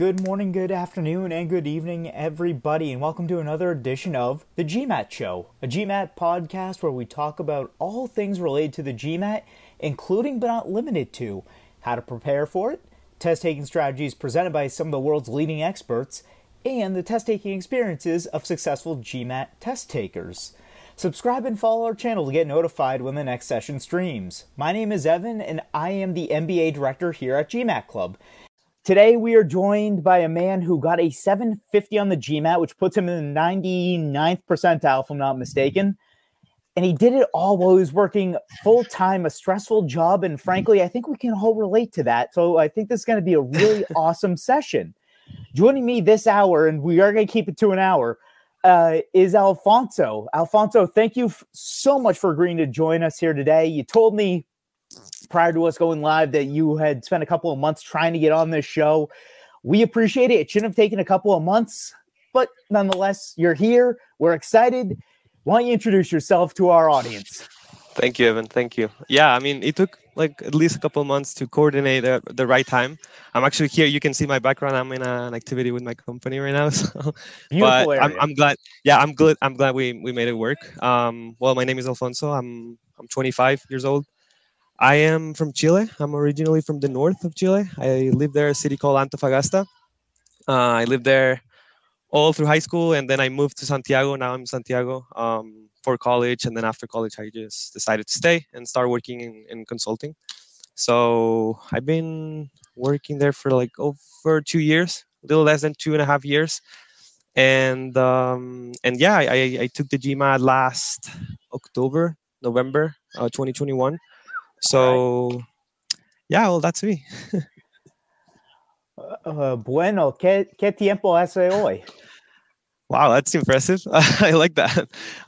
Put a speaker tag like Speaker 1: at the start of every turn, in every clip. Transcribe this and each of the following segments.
Speaker 1: Good morning, good afternoon, and good evening, everybody, and welcome to another edition of The GMAT Show, a GMAT podcast where we talk about all things related to the GMAT, including but not limited to how to prepare for it, test taking strategies presented by some of the world's leading experts, and the test taking experiences of successful GMAT test takers. Subscribe and follow our channel to get notified when the next session streams. My name is Evan, and I am the MBA director here at GMAT Club. Today, we are joined by a man who got a 750 on the GMAT, which puts him in the 99th percentile, if I'm not mistaken. And he did it all while he was working full time, a stressful job. And frankly, I think we can all relate to that. So I think this is going to be a really awesome session. Joining me this hour, and we are going to keep it to an hour, uh, is Alfonso. Alfonso, thank you f- so much for agreeing to join us here today. You told me prior to us going live that you had spent a couple of months trying to get on this show. We appreciate it. It shouldn't have taken a couple of months, but nonetheless, you're here. We're excited. Why don't you introduce yourself to our audience?
Speaker 2: Thank you, Evan. Thank you. Yeah, I mean, it took like at least a couple of months to coordinate uh, the right time. I'm actually here. You can see my background. I'm in a, an activity with my company right now. So,
Speaker 1: Beautiful.
Speaker 2: I'm, I'm glad. Yeah, I'm glad. I'm glad we, we made it work. Um, well, my name is Alfonso. I'm I'm 25 years old. I am from Chile. I'm originally from the north of Chile. I live there, a city called Antofagasta. Uh, I lived there all through high school, and then I moved to Santiago. Now I'm in Santiago um, for college, and then after college, I just decided to stay and start working in, in consulting. So I've been working there for like over two years, a little less than two and a half years, and um, and yeah, I, I, took the GMAT last October, November, uh, 2021. So yeah, well, that's me.
Speaker 1: Uh, bueno, ¿qué, ¿qué tiempo hace hoy?
Speaker 2: Wow, that's impressive. I like that.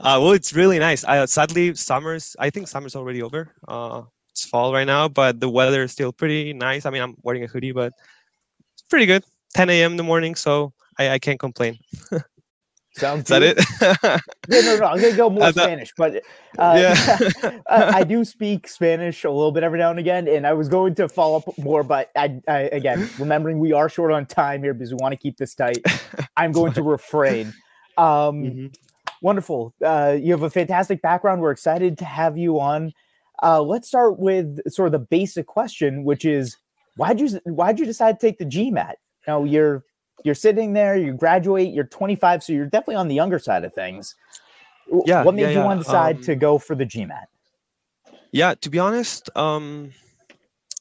Speaker 2: Uh, well, it's really nice. I, sadly, summer's. I think summer's already over. Uh, it's fall right now, but the weather is still pretty nice. I mean, I'm wearing a hoodie, but it's pretty good. 10 a.m. in the morning, so I, I can't complain.
Speaker 1: Sounds
Speaker 2: Is that it?
Speaker 1: Yeah, no, no, I'm gonna go more
Speaker 2: thought-
Speaker 1: Spanish, but uh,
Speaker 2: Yeah.
Speaker 1: I, I do speak Spanish a little bit every now and again, and I was going to follow up more, but I, I again remembering we are short on time here because we want to keep this tight. I'm going to refrain. Um,
Speaker 2: Mhm.
Speaker 1: Wonderful. Uh, you have a fantastic background. We're excited to have you on. Uh, let's start with sort of the basic question, which is why'd you why'd you decide to take the GMAT? Now you're you're sitting there, you graduate, you're 25, so you're definitely on the younger side of things.
Speaker 2: Yeah,
Speaker 1: What made
Speaker 2: yeah,
Speaker 1: you
Speaker 2: yeah,
Speaker 1: want to decide to
Speaker 2: um,
Speaker 1: go for the GMAT?
Speaker 2: Yeah, to be honest, um,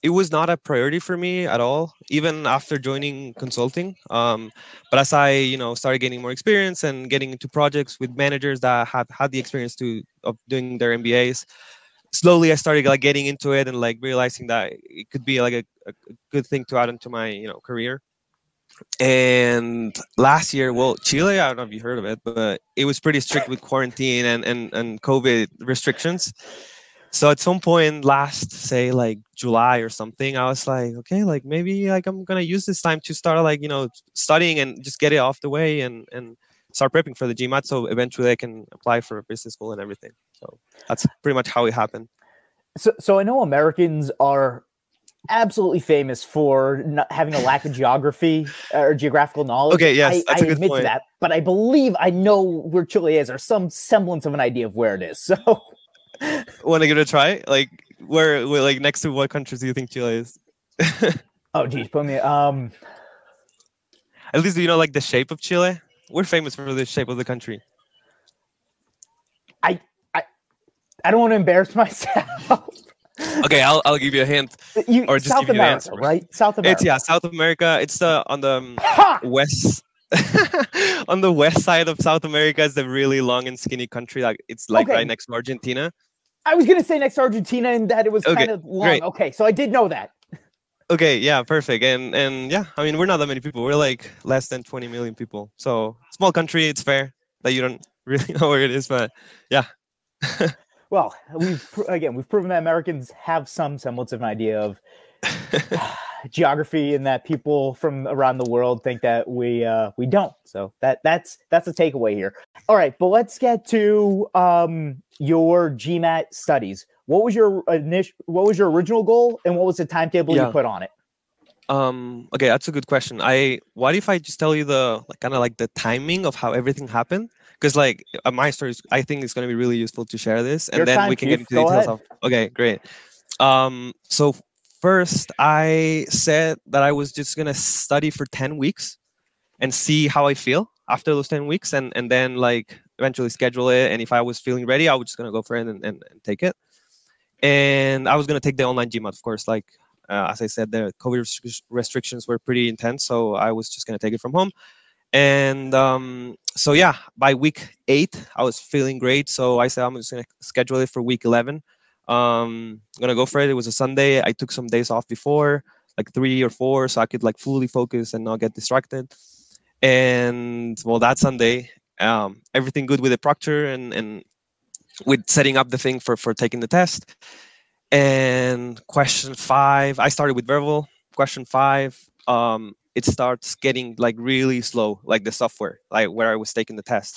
Speaker 2: it was not a priority for me at all, even after joining consulting. Um, but as I, you know, started getting more experience and getting into projects with managers that had had the experience to of doing their MBAs, slowly I started like getting into it and like realizing that it could be like a, a good thing to add into my, you know, career. And last year, well, Chile, I don't know if you heard of it, but it was pretty strict with quarantine and and, and COVID restrictions. So at some point last say like july or something i was like okay like maybe like i'm gonna use this time to start like you know studying and just get it off the way and and start prepping for the gmat so eventually i can apply for a business school and everything. So that's pretty much how it happened.
Speaker 1: So, so I know Americans are absolutely famous for not having a lack of geography or geographical knowledge.
Speaker 2: Okay, yes,
Speaker 1: I,
Speaker 2: that's
Speaker 1: I
Speaker 2: a good
Speaker 1: admit to that, but I believe I know where Chile is, or some semblance of an idea of where it is. So,
Speaker 2: want to give it a try like where, where like next to what countries do you think chile is
Speaker 1: oh geez, put me. Um,
Speaker 2: at least do you know like the shape of chile we're famous for the shape of the country
Speaker 1: I, I, I don't want to embarrass myself.
Speaker 2: Okay i'll, I'll give you a hint
Speaker 1: you,
Speaker 2: Or just
Speaker 1: South
Speaker 2: give you the
Speaker 1: America,
Speaker 2: answer.
Speaker 1: right? South America.
Speaker 2: it's yeah south america it's the on the um,
Speaker 1: Ha!
Speaker 2: west on the west side of South America is the really long and skinny country. Like it's like
Speaker 1: Okay.
Speaker 2: right next to Argentina.
Speaker 1: I was gonna say next to Argentina, and that it was
Speaker 2: Okay,
Speaker 1: kind of long.
Speaker 2: great.
Speaker 1: Okay, so I did know that.
Speaker 2: Okay, yeah, perfect. And and yeah, I mean we're not that many people. We're like less than 20 million people. So small country. It's fair that you don't really know where it is, but yeah.
Speaker 1: Well, we've again we've proven that Americans have some semblance of an idea of geography, and that people from around the world think that we uh, we don't. So that that's that's a takeaway here. All right, but let's get to um, your GMAT studies. What was your initial? What was your original goal, and what was the timetable you put on it?
Speaker 2: Um, okay, that's a good question. I what if I just tell you the like, kind of like the timing of how everything happened? Because like my story, is, I think it's going to be really useful to share this, and
Speaker 1: Your
Speaker 2: then
Speaker 1: time,
Speaker 2: we can get into details. Of, okay, great. Um, so first, I said that I was just gonna study for ten weeks and see how I feel after those ten weeks, and and then like eventually schedule it. And if I was feeling ready, I was just gonna go for it and, and, and take it. And I was gonna take the online GMAT, of course, like uh, as I said, the COVID restrictions were pretty intense, so I was just gonna take it from home. And um, so yeah, by week eight, I was feeling great. So I said I'm just gonna schedule it for week eleven. Um, I'm gonna go for it. It was a Sunday. I took some days off before, like three or four, so I could like fully focus and not get distracted. And well, that Sunday, um, everything good with the proctor and and with setting up the thing for for taking the test. And question five, I started with verbal. Question five, um, it starts getting like really slow, like the software, like where I was taking the test,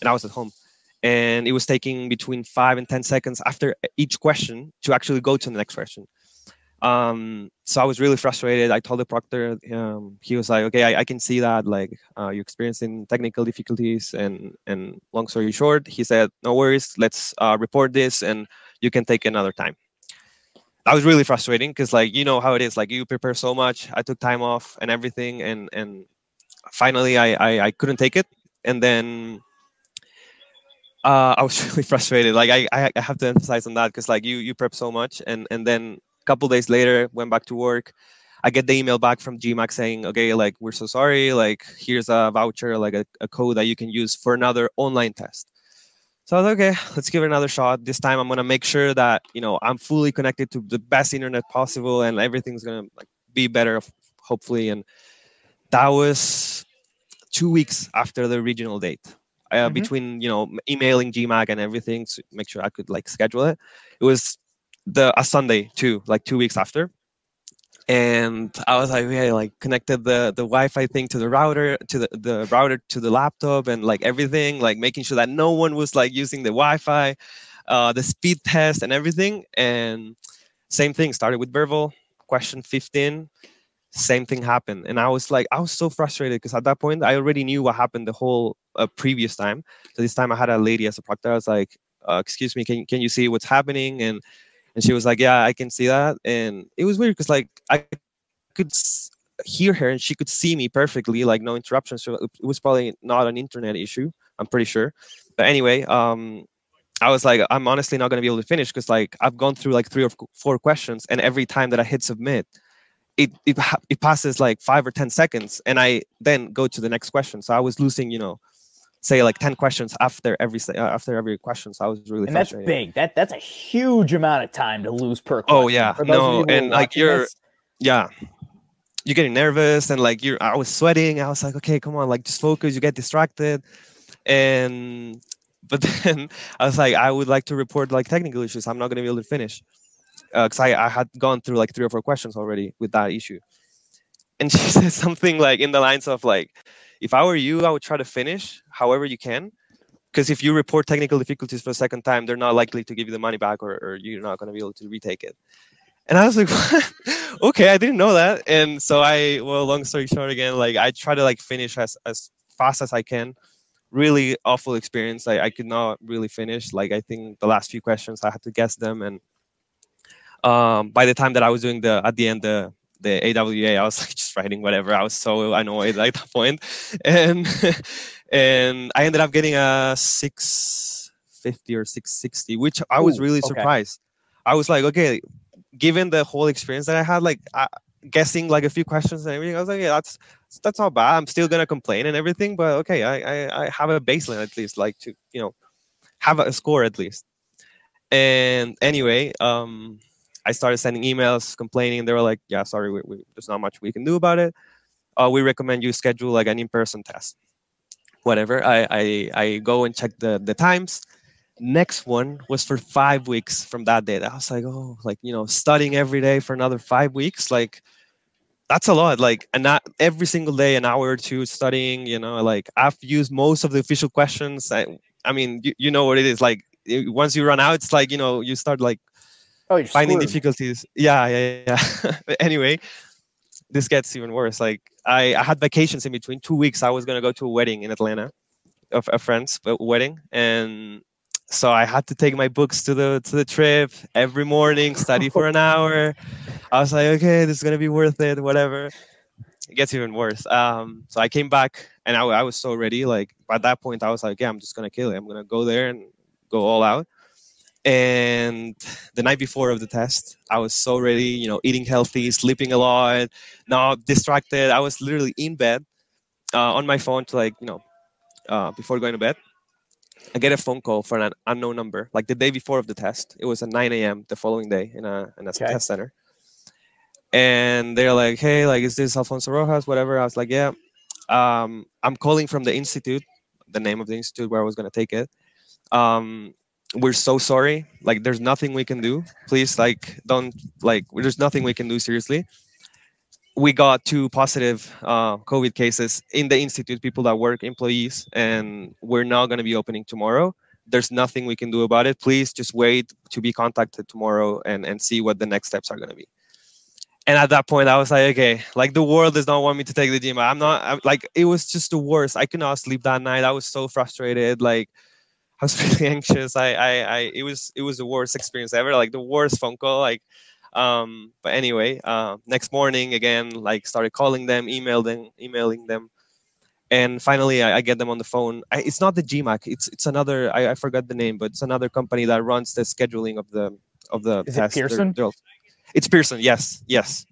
Speaker 2: and I was at home, and it was taking between five and ten seconds after each question to actually go to the next question. Um, so I was really frustrated. I told the proctor, um, he was like, "Okay, I, I can see that, like, uh, you're experiencing technical difficulties." And and long story short, he said, "No worries, let's uh, report this, and you can take another time." That was really frustrating because like you know how it is like you prepare so much i took time off and everything and and finally i i, I couldn't take it and then uh, i was really frustrated like I, I have to emphasize on that because like you you prep so much and and then a couple days later went back to work i get the email back from gmac saying okay like we're so sorry like here's a voucher like a, a code that you can use for another online test so I was okay, let's give it another shot. This time I'm gonna make sure that you know I'm fully connected to the best internet possible, and everything's gonna like be better, hopefully. And that was two weeks after the regional date. Uh,
Speaker 1: Mhm.
Speaker 2: Between you know emailing GMAC and everything to make sure I could like schedule it. It was the a Sunday too, like two weeks after. And I was like, okay, like connected the the Wi-Fi thing to the router, to the, the router to the laptop, and like everything, like making sure that no one was like using the Wi-Fi, uh, the speed test, and everything. And same thing started with Verbal. Question 15, same thing happened, and I was like, I was so frustrated because at that point I already knew what happened the whole uh, previous time. So this time I had a lady as a proctor. I was like, uh, "Excuse me, can can you see what's happening?" And and she was like, "Yeah, I can see that." And it was weird because like I could hear her and she could see me perfectly, like no interruptions. So it it was probably not an internet issue. I'm pretty sure. But anyway, um, I was like, I'm honestly not gonna be able to finish because like I've gone through like three or four questions, and every time that I hit submit, it it, it passes like five or ten seconds, and I then go to the next question. So I was losing, you know, say like ten questions after every uh, after every question. So I was really
Speaker 1: And that's big. That that's a huge amount of time to lose per question.
Speaker 2: Oh, yeah.
Speaker 1: For those of
Speaker 2: No,
Speaker 1: you who are
Speaker 2: and, like, you're-
Speaker 1: this,
Speaker 2: yeah. You're getting nervous and like you're i was sweating. I was like okay come on like just focus. You get distracted. And but then i was like i would like to report like technical issues. I'm not going to be able to finish. Because I, I had gone through like three or four questions already with that issue. And she said something like in the lines of like if i were you i would try to finish however you can because if you report technical difficulties for a second time they're not likely to give you the money back or, or you're not going to be able to retake it and I was like, okay, I didn't know that. And so I, well, long story short, again, like I try to like finish as as fast as I can. Really awful experience. I, I could not really finish. Like I think the last few questions I had to guess them, and um, by the time that I was doing the at the end the the AWA, I was like just writing whatever. I was so annoyed at that point, and and I ended up getting a six fifty or six sixty, which I was
Speaker 1: Ooh,
Speaker 2: really
Speaker 1: okay.
Speaker 2: surprised. I was like, okay, given the whole experience that I had, like uh, guessing like a few questions and everything, I was like, yeah, that's that's not bad. I'm still gonna complain and everything, but okay, I I, I have a baseline at least, like to you know have a score at least. And anyway, um, I started sending emails complaining. They were like, yeah, sorry, we, we, there's not much we can do about it. Uh, we recommend you schedule like an in-person test. Whatever. I I, I go and check the the times next one was for five weeks from that date. I was like, oh, like you know, studying every day for another five weeks, like that's a lot. Like, and not every single day, an hour or two studying. You know, like I've used most of the official questions. I, I mean, you, you know what it is. Like once you run out, it's like you know, you start like
Speaker 1: oh, you're
Speaker 2: finding difficulties. Yeah, yeah, yeah. But anyway, this gets even worse. Like I, I had vacations in between two weeks. I was gonna go to a wedding in Atlanta, of a friend's wedding, and so I had to take my books to the to the trip every morning, study for an hour. I was like, okay, this is gonna be worth it, whatever. It gets even worse. Um, so I came back and I, I was so ready. Like by that point, I was like, yeah, I'm just gonna kill it. I'm gonna go there and go all out. And the night before of the test, I was so ready. You know, eating healthy, sleeping a lot, not distracted. I was literally in bed uh, on my phone to like you know uh, before going to bed I get a phone call from an unknown number, like the day before of the test. It was at 9 a.m. the following day in a in a okay. test center, and they're like, "Hey, like, is this Alfonso Rojas? Whatever." I was like, "Yeah." Um, I'm calling from the institute, the name of the institute where I was gonna take it. Um, we're so sorry. Like, there's nothing we can do. Please, like, don't like. There's nothing we can do. Seriously we got two positive uh, COVID cases in the institute, people that work, employees, and we're not going to be opening tomorrow. There's nothing we can do about it. Please just wait to be contacted tomorrow and, and see what the next steps are going to be. And at that point, I was like, okay, like the world does not want me to take the gym. I'm not I'm, like it was just the worst. I could not sleep that night. I was so frustrated. Like I was really anxious. I, I, I, it was, it was the worst experience ever. Like the worst phone call. Like um, but anyway, uh, next morning again, like started calling them, emailing, emailing them, and finally I, I get them on the phone. I, it's not the GMAC. It's it's another. I, I forgot the name, but it's another company that runs the scheduling of the of the
Speaker 1: Is test. It Pearson? They're, they're,
Speaker 2: it's Pearson. Yes, yes.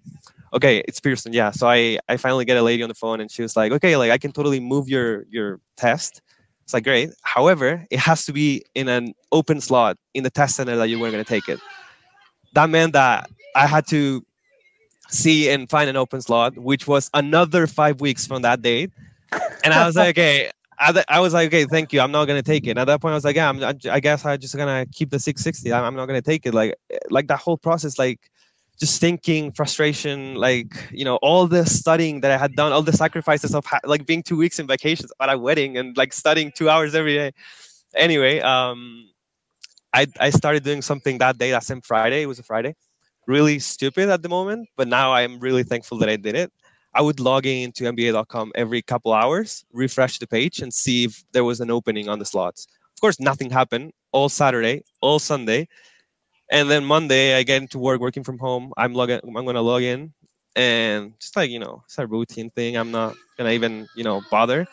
Speaker 2: Okay, it's Pearson. Yeah. So I I finally get a lady on the phone, and she was like, okay, like I can totally move your your test. It's like great. However, it has to be in an open slot in the test center that you were going to take it that meant that I had to see and find an open slot, which was another five weeks from that date. And I was like, okay, I, was like, okay, thank you. I'm not gonna take it. And At that point, I was like, yeah, I'm, I guess I'm just gonna keep the 660. I'm, I'm not gonna take it. Like, like that whole process, like just thinking, frustration, like you know, all the studying that I had done, all the sacrifices of like being two weeks in vacations at a wedding and like studying two hours every day. Anyway, um, I, I started doing something that day, that same Friday. It was a Friday. Really stupid at the moment, but now I'm really thankful that I did it. I would log into MBA.com every couple hours, refresh the page, and see if there was an opening on the slots. Of course, nothing happened all Saturday, all Sunday, and then Monday I get into work, working from home. I'm logging. I'm gonna log in, and just like you know, it's a routine thing. I'm not gonna even you know bother.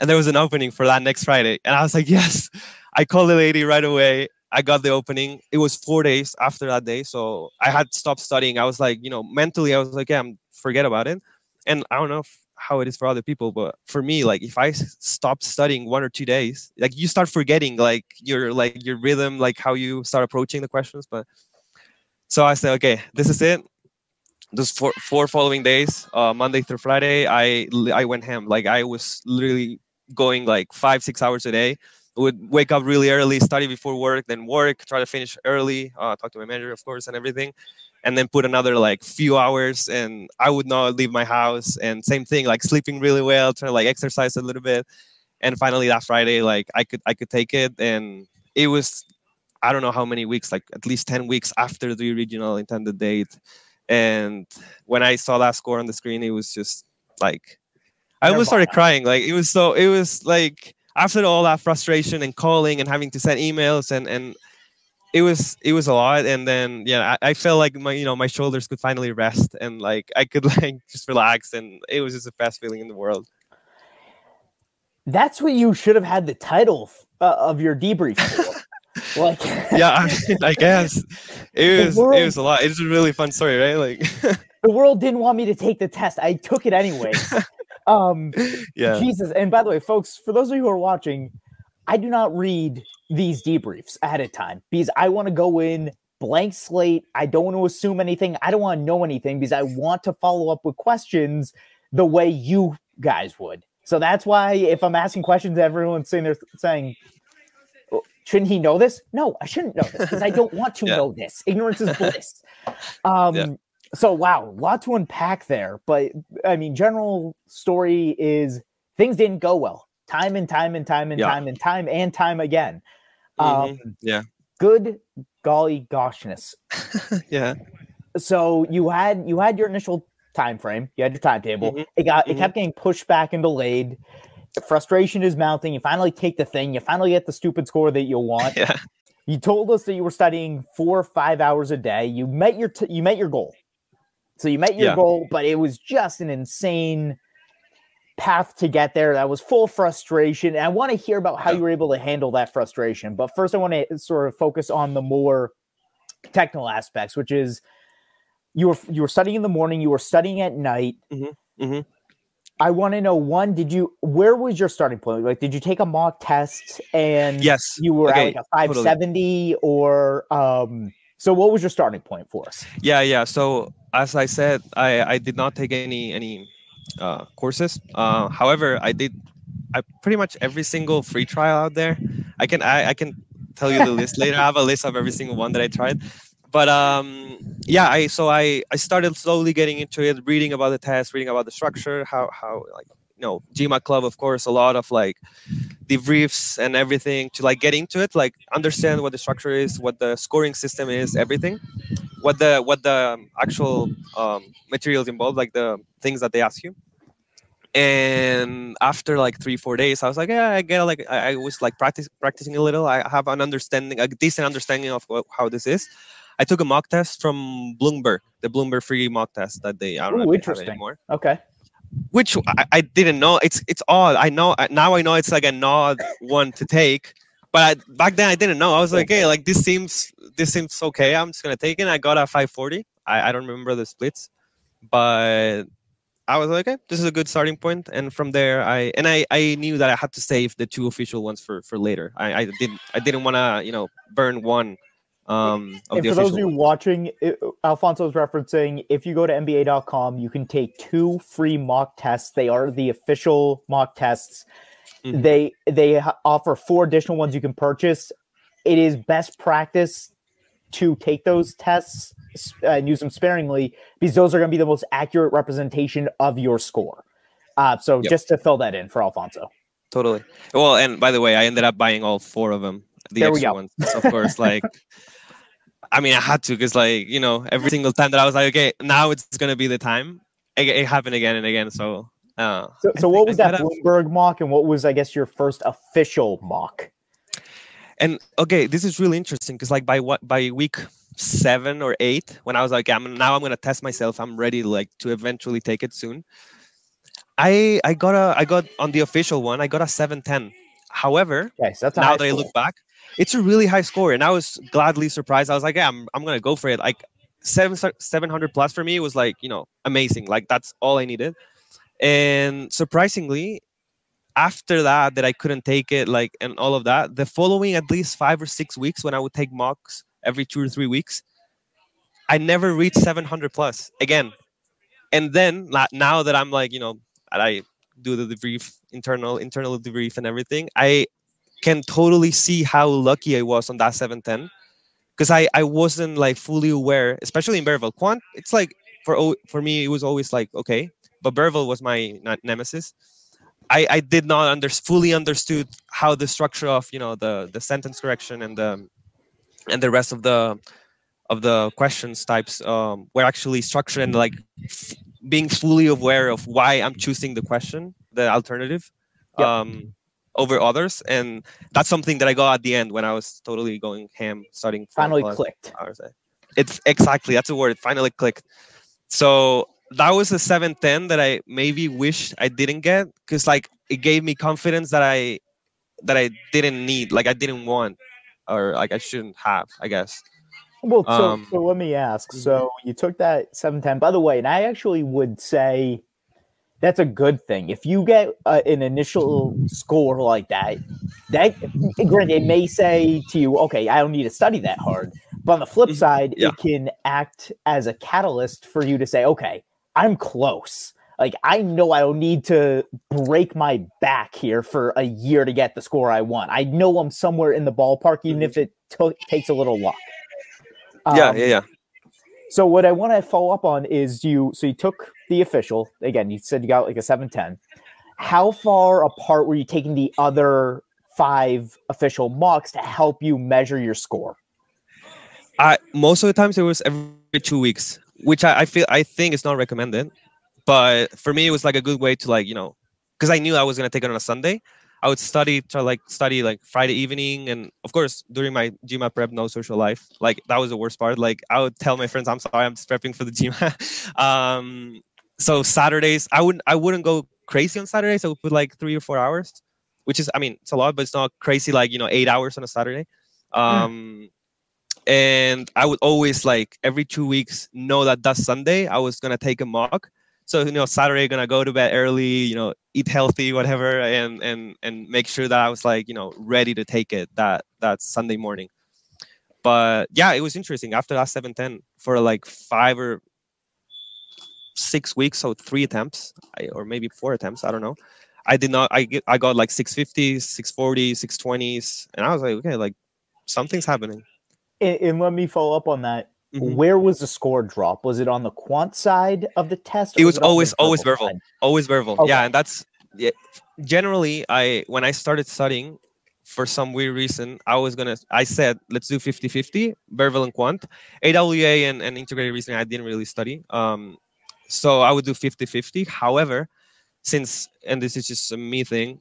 Speaker 2: And there was an opening for that next Friday, and I was like, yes. I called the lady right away. I got the opening. It was four days after that day, so I had stopped studying. I was like, you know, mentally, I was like, yeah, I'm, forget about it. And I don't know how it is for other people, but for me, like if I stop studying one or two days, like you start forgetting like your like your rhythm, like how you start approaching the questions. But so I said, okay, this is it. Those four four following days, uh, Monday through Friday, I I went ham. Like I was literally going like five six hours a day would wake up really early, study before work, then work, try to finish early, uh, talk to my manager, of course, and everything, and then put another like few hours. And I would not leave my house. And same thing, like sleeping really well, trying to like exercise a little bit. And finally, that Friday, like I could I could take it, and it was I don't know how many weeks, like at least ten weeks after the original intended date. And when I saw that score on the screen, it was just like I almost started crying. Like it was so it was like after all that frustration and calling and having to send emails and and it was it was a lot. And then yeah I, I, felt like my you know my shoulders could finally rest and like i could like just relax and it was just the best feeling in the world.
Speaker 1: That's what you should have had the title uh, of your debrief for.
Speaker 2: like yeah I, mean, I guess. It was world, it was a lot. It's a really fun story right? Like
Speaker 1: the world didn't want me to take the test. I took it anyways um, yeah. Jesus. And by the way, folks, for those of you who are watching, I do not read these debriefs ahead of time because I want to go in blank slate. I don't want to assume anything. I don't want to know anything because I want to follow up with questions the way you guys would. So that's why if I'm asking questions, everyone's sitting there saying, oh, shouldn't he know this? No, I shouldn't know this because I don't want to yeah. know this. Ignorance is bliss. Um, yeah so wow, a lot to unpack there. But I mean, general story is things didn't go well. Time and time and time and yeah. time and time and time again.
Speaker 2: Mm-hmm. Um, yeah.
Speaker 1: Good golly goshness.
Speaker 2: yeah.
Speaker 1: So you had you had your initial time frame. You had your timetable.
Speaker 2: Mhm.
Speaker 1: It got it
Speaker 2: Mhm.
Speaker 1: kept getting pushed back and delayed. The frustration is mounting. You finally take the thing. You finally get the stupid score that you want.
Speaker 2: Yeah.
Speaker 1: You told us that you were studying four or five hours a day. You met your t- you met your goal. So you met your
Speaker 2: Yeah.
Speaker 1: goal, but it was just an insane path to get there. That was full frustration. And I want to hear about how you were able to handle that frustration. But first, I want to sort of focus on the more technical aspects, which is you were you were studying in the morning, you were studying at night.
Speaker 2: mhm.
Speaker 1: I want to know one, did you where was your starting point? Like, did you take a mock test and
Speaker 2: Yes.
Speaker 1: you were
Speaker 2: Okay,
Speaker 1: at like a 570 or um so what was your starting point for us?
Speaker 2: Yeah, yeah. So as I said, I I did not take any any uh, courses. Uh, however, I did I pretty much every single free trial out there. I can I, I can tell you the list later. I have a list of every single one that I tried. But um, yeah, I so I I started slowly getting into it, reading about the test, reading about the structure, how how like you know GMAT Club, of course, a lot of like debriefs and everything to like get into it, like understand what the structure is, what the scoring system is, everything what the what the actual um, materials involved, like the things that they ask you. And after like three four days, I was like, yeah, I get like I, I was like practice practicing a little. I have an understanding, a decent understanding of what, how this is. I took a mock test from Bloomberg, the Bloomberg free mock test that they I don't know
Speaker 1: Ooh,
Speaker 2: if have
Speaker 1: interesting.
Speaker 2: anymore.
Speaker 1: Okay.
Speaker 2: Which I, I didn't know. It's it's odd. I know now. I know it's like an odd one to take. But I, back then I didn't know. I was like, hey, like this seems this seems okay. I'm just gonna take it. I got a 540. I, I don't remember the splits, but I was like, okay, this is a good starting point. And from there, I and I, I knew that I had to save the two official ones for for later. I, I didn't I didn't want to you know burn one um of
Speaker 1: and
Speaker 2: the
Speaker 1: for those of you watching, it, Alfonso is referencing if you go to MBA.com, you can take two free mock tests. They are the official mock tests.
Speaker 2: Mhm.
Speaker 1: They they offer four additional ones you can purchase. It is best practice to take those tests and use them sparingly because those are going to be the most accurate representation of your score. Uh, so
Speaker 2: Yep.
Speaker 1: just to fill that in for Alfonso.
Speaker 2: Totally. Well, and by the way, I ended up buying all four of them. The
Speaker 1: There
Speaker 2: extra ones, of course. Like, I mean, I had to because, like, you know, every single time that I was like, okay, now it's gonna be the time. It, it happened again and again. So, uh,
Speaker 1: So, so what was
Speaker 2: I
Speaker 1: that
Speaker 2: up-
Speaker 1: Bloomberg mock, and what was I guess your first official mock?
Speaker 2: and okay, this is really interesting because, like, by what by week seven or eight, when I was like, I'm now I'm gonna test myself. I'm ready, like, to eventually take it soon. I I got a I got on the official one. I got a seven ten. However,
Speaker 1: Okay, so
Speaker 2: now that I look back, it's a really high score, and I was gladly surprised. I was like, yeah, I'm, I'm gonna go for it. Like seven seven hundred plus for me was like you know amazing. Like that's all I needed, and surprisingly, after that, that I couldn't take it, like and all of that. The following at least five or six weeks, when I would take mocks every two or three weeks, I never reached seven hundred plus again. And then now that I'm like you know, I do the debrief, internal internal debrief and everything, I can totally see how lucky I was on that 710 because I, I wasn't like fully aware, especially in verbal. Quant, it's like for for me, it was always like okay, but verbal was my nemesis. I, I did not under, fully understood how the structure of you know the the sentence correction and the and the rest of the of the questions types um, were actually structured and like being fully aware of why I'm choosing the question, the alternative,
Speaker 1: Yep.
Speaker 2: um, over others, and that's something that I got at the end when I was totally going ham, starting
Speaker 1: finally
Speaker 2: plus
Speaker 1: clicked.
Speaker 2: hours. It's exactly that's a word. It finally clicked. So that was a seven ten that I maybe wish I didn't get because like it gave me confidence that I that I didn't need, like I didn't want, or like I shouldn't have. I guess.
Speaker 1: Well, so,
Speaker 2: Um,
Speaker 1: so let me ask.
Speaker 2: mhm.
Speaker 1: So you took that 710. By the way, and I actually would say that's a good thing. If you get uh, an initial score like that, that granted, it may say to you, okay, I don't need to study that hard. But on the flip
Speaker 2: Mhm.
Speaker 1: side,
Speaker 2: Yeah.
Speaker 1: it can act as a catalyst for you to say, okay, I'm close. Like I know I don't need to break my back here for a year to get the score I want. I know I'm somewhere in the ballpark, even
Speaker 2: Mhm.
Speaker 1: if it to- takes a little luck.
Speaker 2: yeah,
Speaker 1: Um,
Speaker 2: yeah, yeah.
Speaker 1: So what I want to follow up on is you. So you took the official again. You said you got like a seven ten. How far apart were you taking the other five official mocks to help you measure your score?
Speaker 2: I most of the times it was every two weeks, which I, I feel I think is not recommended. but for me, it was like a good way to like you know, because I knew I was gonna take it on a Sunday. I would study to like study like Friday evening, and of course during my GMAT prep, no social life. Like that was the worst part. Like I would tell my friends, "I'm sorry, I'm just prepping for the GMAT." um, so Saturdays, I wouldn't I wouldn't go crazy on Saturdays. I would put like three or four hours, which is I mean it's a lot, but it's not crazy like you know eight hours on a Saturday. Um, and I would always like every two weeks know that that Sunday I was gonna take a mock. So you know Saturday gonna go to bed early, you know eat healthy, whatever, and and and make sure that I was like you know ready to take it that that Sunday morning. But yeah, it was interesting after that seven ten for like five or six weeks, so three attempts or maybe four attempts, I don't know. I did not. I get, I got like 650s, 640s, 620s, and I was like, okay, like something's happening.
Speaker 1: And, and let me follow up on that.
Speaker 2: Mhm.
Speaker 1: Where was the score drop? Was it on the quant side of the test?
Speaker 2: It was
Speaker 1: on the
Speaker 2: always always
Speaker 1: verbal side?
Speaker 2: always verbal.
Speaker 1: Okay.
Speaker 2: Yeah, and that's yeah. Generally, I when I started studying, for some weird reason, I was gonna. I said let's do 50-50, verbal and quant. AWA and, and integrated reasoning, I didn't really study. Um, so I would do 50-50. However, since and this is just a me thing,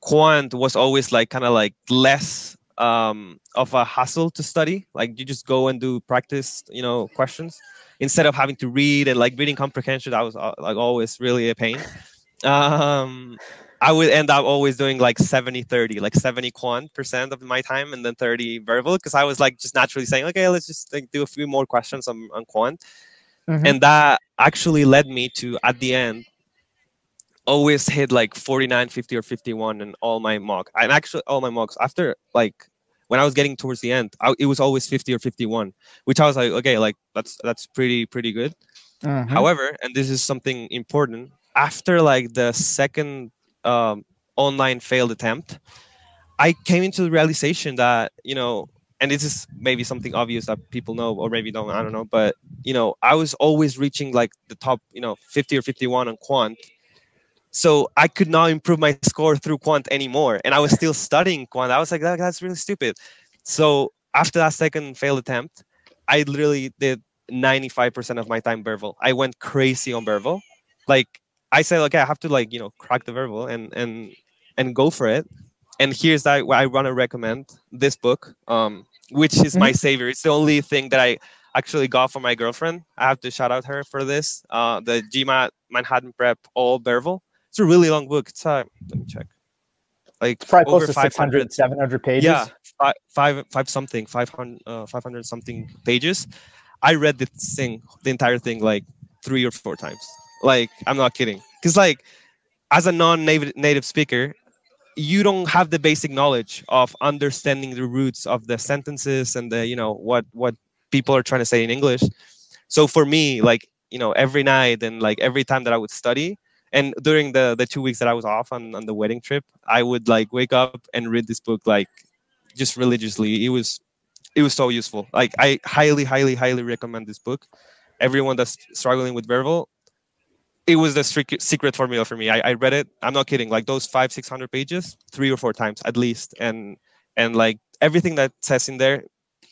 Speaker 2: quant was always like kind of like less um, of a hassle to study. Like you just go and do practice, you know, questions instead of having to read and like reading comprehension. That was uh, like always really a pain. Um, I would end up always doing like 70 30, like 70 quant percent of my time and then 30 verbal because I was like just naturally saying, okay, let's just like, do a few more questions on, on quant
Speaker 1: Mhm.
Speaker 2: and that actually led me to at the end always hit like 49 50 or 51 in all my mock and actually all my mocks after like when i was getting towards the end I, it was always 50 or 51 which i was like okay like that's that's pretty pretty good
Speaker 1: Mhm.
Speaker 2: however and this is something important after like the second um, online failed attempt i came into the realization that you know and this is maybe something obvious that people know or maybe don't i don't know but you know i was always reaching like the top you know 50 or 51 on quant. So i could not improve my score through quant anymore and i was still studying quant. I was like that, that's really stupid. So after that second failed attempt i literally did 95% of my time verbal. I went crazy on verbal. Like i said okay i have to like you know crack the verbal and and and go for it. And here's that why i want to recommend this book um which is my savior. It's the only thing that i actually got for my girlfriend. I have to shout out her for this. Uh the gmat manhattan prep all verbal. It's a really long book. It's uh let me check. Like
Speaker 1: It's probably close
Speaker 2: over
Speaker 1: to
Speaker 2: 500
Speaker 1: 600, 700 pages.
Speaker 2: yeah five, five five something 500 uh, 500 something pages. I read the thing the entire thing like three or four times. Like i'm not kidding. Because like as a non-native native speaker you don't have the basic knowledge of understanding the roots of the sentences and the you know what what people are trying to say in english. So for me like you know every night and like every time that i would study and during the the two weeks that i was off on, on the wedding trip i would like wake up and read this book like just religiously. It was it was so useful. Like i highly highly highly recommend this book. Everyone that's struggling with verbal it was the secret formula for me. I, I read it. I'm not kidding. Like those five six hundred pages three or four times at least. And and like everything that says in there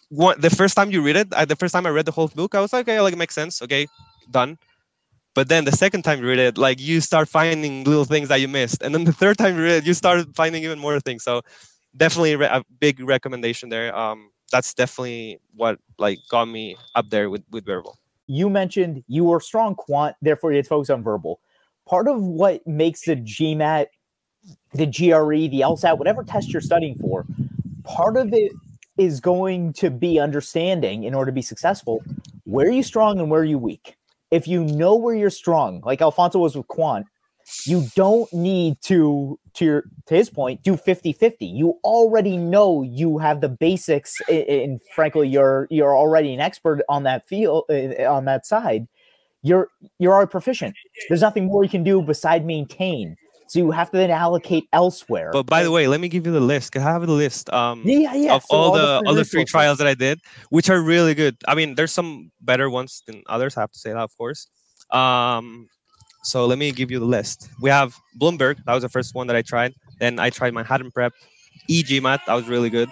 Speaker 2: one the first time you read it I, the first time i read the whole book i was like okay like it makes sense. Okay done. But then the second time you read it like you start finding little things that you missed. And then the third time you read it you start finding even more things. So definitely a big recommendation there. Um that's definitely what like got me up there with with verbal
Speaker 1: you mentioned you were strong quant, therefore you had to focus on verbal. Part of what makes the GMAT, the GRE, the LSAT, whatever test you're studying for, part of it is going to be understanding in order to be successful where are you strong and where are you weak. If you know where you're strong, like Alfonso was with quant, you don't need to to your to his point do 50-50 you already know you have the basics and, frankly you're you're already an expert on that field uh, on that side. You're you're already proficient. There's nothing more you can do beside maintain. So you have to then allocate elsewhere.
Speaker 2: But by the way let me give you the list. I have the list um
Speaker 1: yeah yeah
Speaker 2: of
Speaker 1: so
Speaker 2: all, the
Speaker 1: free
Speaker 2: all the three trials that I did, which are really good. I mean, there's some better ones than others. I have to say that, of course. Um, so let me give you the list. We have Bloomberg. That was the first one that I tried. Then I tried Manhattan Prep, EGMAT. That was really good.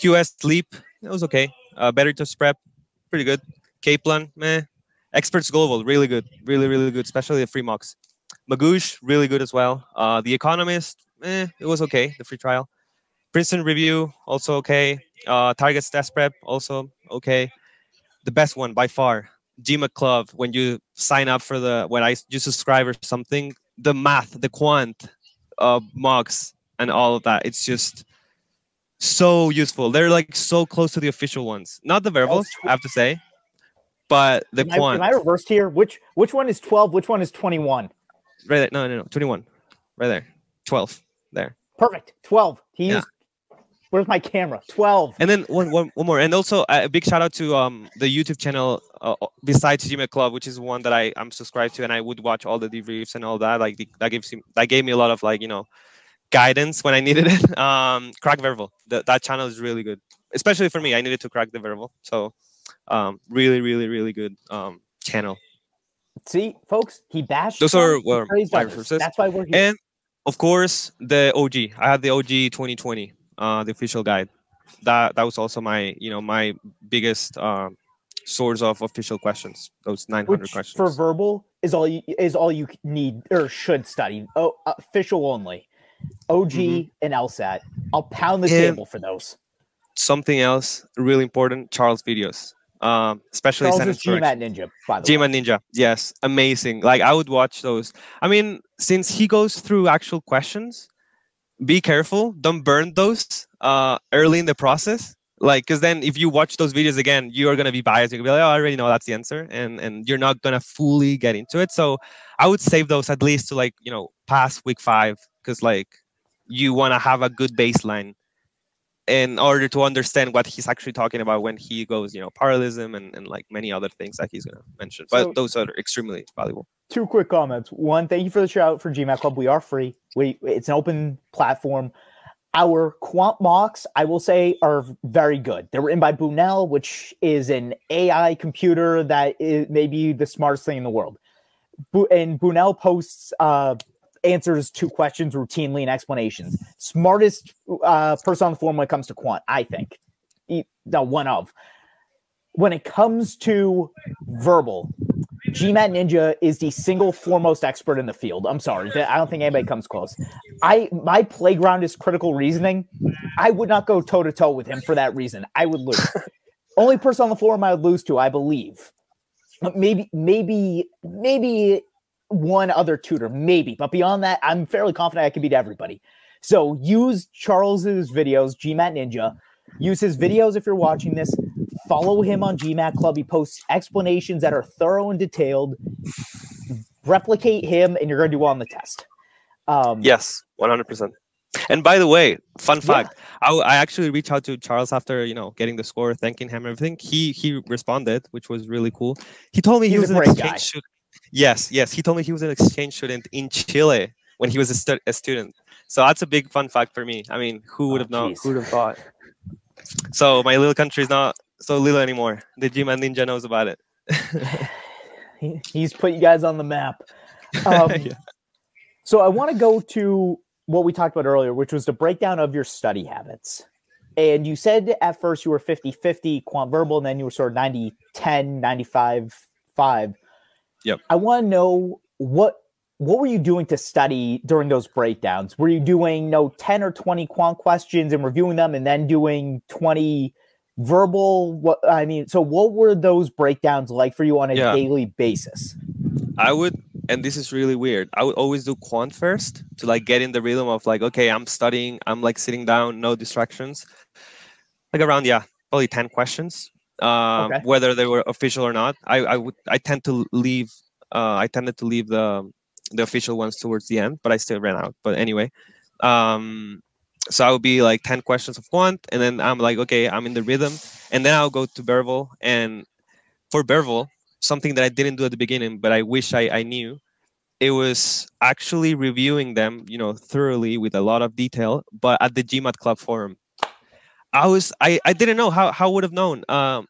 Speaker 2: QS Leap. It was okay. Uh, Better to Prep, pretty good. Kaplan, meh. Experts Global, really good, really really good, especially the free mocks. Magoosh, really good as well. Uh, the Economist, eh, it was okay. The free trial. Princeton Review, also okay. Uh, Target's Test Prep, also okay. The best one by far, GMAT Club. When you sign up for the when I you subscribe or something, the math, the quant, uh, mocks, and all of that. It's just so useful. They're like so close to the official ones. Not the verbals, I have to say, but the
Speaker 1: am
Speaker 2: quant.
Speaker 1: I, am I reversed here? Which which one is 12? Which one is 21?
Speaker 2: Right there. No, no, no. 21. Right there. 12. There.
Speaker 1: Perfect. 12. He yeah. used Where's my camera? 12.
Speaker 2: And then one, one, one more. And also a big shout out to um, the YouTube channel uh, besides GMAT Club, which is one that I, I'm subscribed to and I would watch all the debriefs and all that. Like the, that gives him, that gave me a lot of like, you know, guidance when I needed it. Um, CrackVerbal. The, that channel is really good, especially for me. I needed to crack the verbal. So um, really, really, really good um, channel.
Speaker 1: See, folks, he bashed.
Speaker 2: Those are well, my
Speaker 1: references. That's why we're here.
Speaker 2: And of course, the OG. I had the OG 2020 uh, the official guide. That that was also my you know my biggest uh, source of official questions. Those 900 questions
Speaker 1: for verbal is all you, is all you need or should study. Oh, official only. OG mm-hmm. and LSAT. I'll pound the and table for those.
Speaker 2: Something else really important: Charles videos. Um, especially
Speaker 1: Charles is GMAT Ninja, by the
Speaker 2: GMAT Ninja, yes, amazing. Like I would watch those. I mean, since he goes through actual questions, be careful. Don't burn those uh, early in the process. Like because then if you watch those videos again you're going to be biased. You're going to be like oh i already know that's the answer and and you're not going to fully get into it. So i would save those at least to like you know past week five because like you want to have a good baseline in order to understand what he's actually talking about when he goes you know parallelism and, and like many other things that he's going to mention. But so, those are extremely valuable
Speaker 1: two quick comments. One, thank you for the shout out for GMAT Club. We are free. We it's an open platform. Our quant mocks, I will say, are very good. They're written by Bunuel, which is an AI computer that is maybe the smartest thing in the world. and Bunuel posts uh, answers to questions routinely and explanations. Smartest uh, person on the forum when it comes to quant, I think. No, one of. When it comes to verbal, GMAT Ninja is the single foremost expert in the field. I'm sorry, I don't think anybody comes close. I my playground is critical reasoning. I would not go toe to toe with him for that reason. I would lose. Only person on the forum I would lose to, I believe. Maybe, maybe, maybe one other tutor, maybe. But beyond that, I'm fairly confident I can beat everybody. So use Charles's videos, GMAT Ninja. Use his videos if you're watching this. Follow him on GMAT Club. He posts explanations that are thorough and detailed. Replicate him, and you're going to do well on the test.
Speaker 2: Um, yes, 100%. And by the way, fun fact: yeah. I, I actually reached out to Charles after you know getting the score, thanking him, everything. He he responded, which was really cool. He told me He's he was an exchange student. Yes, yes. He told me he was an exchange student in Chile when he was a, stu- a student. So that's a big fun fact for me. I mean, who would have oh, known? Who would have thought? So my little country is not so little anymore. The GMAT Ninja knows about it.
Speaker 1: he, he's put you guys on the map. Um, yeah. So I want to go to what we talked about earlier, which was the breakdown of your study habits. And you said at first you were 50 50 quant verbal, and then you were sort of 90 10, 95 5.
Speaker 2: Yep.
Speaker 1: I want to know what what were you doing to study during those breakdowns? Were you doing you no know, 10 or 20 quant questions and reviewing them and then doing 20 verbal what i mean so what were those breakdowns like for you on a yeah. daily basis
Speaker 2: i would and this is really weird i would always do quant first to like get in the rhythm of like okay i'm studying i'm like sitting down no distractions like around yeah probably 10 questions um, okay. whether they were official or not i i would i tend to leave uh, i tended to leave the the official ones towards the end but i still ran out but anyway um so I would be like 10 questions of quant, and then I'm like, okay, I'm in the rhythm. And then I'll go to Verbal. And for Verbal, something that I didn't do at the beginning, but I wish I, I knew, it was actually reviewing them, you know, thoroughly with a lot of detail, but at the GMAT Club forum. I was I, I didn't know how how would have known. Um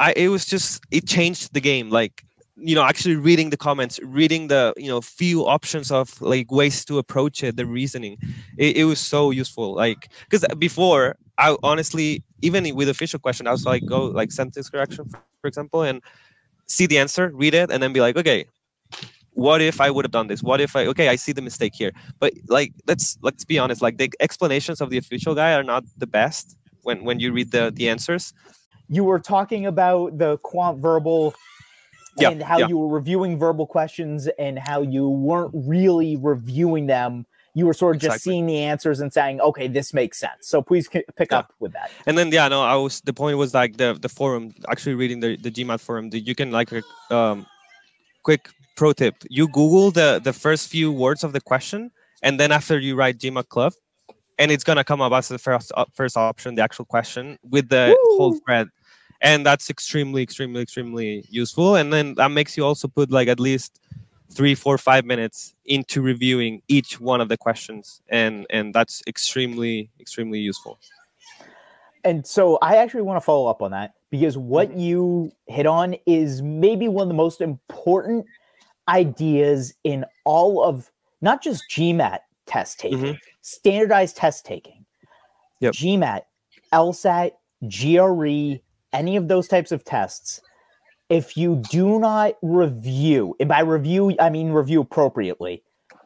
Speaker 2: I it was just it changed the game. Like you know actually reading the comments reading the you know few options of like ways to approach it the reasoning it, it was so useful like because before i honestly even with official question i was like go like sentence correction for example and see the answer, read it, and then be like, okay, what if I would have done this? What if I okay, I see the mistake here. But like let's let's be honest, like the explanations of the official guy are not the best when when you read the the answers.
Speaker 1: You were talking about the quant verbal
Speaker 2: Yeah,
Speaker 1: and how
Speaker 2: yeah.
Speaker 1: you were reviewing verbal questions and how you weren't really reviewing them. You were sort of just seeing the answers and saying, "Okay, this makes sense." So please c- pick
Speaker 2: Yeah.
Speaker 1: up with that.
Speaker 2: And then yeah, no, I was the point was like the the forum actually reading the the GMAT forum. That you can like um, quick pro tip: you Google the the first few words of the question, and then after you write GMAT club, and it's gonna come up as the first op- first option, the actual question with the whole thread, and that's extremely extremely extremely useful. And then that makes you also put like at least three four five minutes into reviewing each one of the questions and and that's extremely extremely useful
Speaker 1: And so I actually want to follow up on that because what you hit on is maybe one of the most important ideas in all of not just GMAT test taking,
Speaker 2: Mhm.
Speaker 1: standardized test taking.
Speaker 2: Yep.
Speaker 1: GMAT, LSAT, GRE, any of those types of tests. If you do not review, and by review, I mean review appropriately,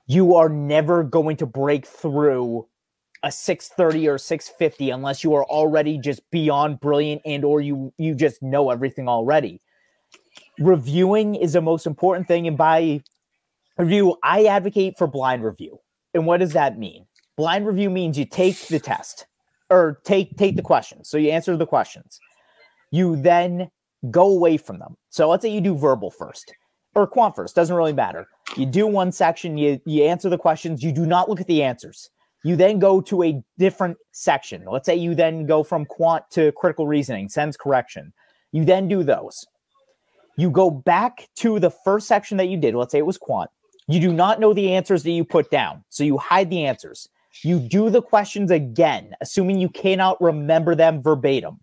Speaker 1: you are never going to break through a 630 or 650 unless you are already just beyond brilliant and or you you just know everything already. Reviewing is the most important thing and by review i advocate for blind review. And what does that mean? Blind review means you take the test or take take the questions. So you answer the questions you then go away from them so let's say you do verbal first or quant first doesn't really matter you do one section you you answer the questions you do not look at the answers you then go to a different section. Let's say you then go from quant to critical reasoning, sentence correction. You then do those. You go back to the first section that you did. Let's say it was quant. You do not know the answers that you put down. So you hide the answers. You do the questions again, assuming you cannot remember them verbatim.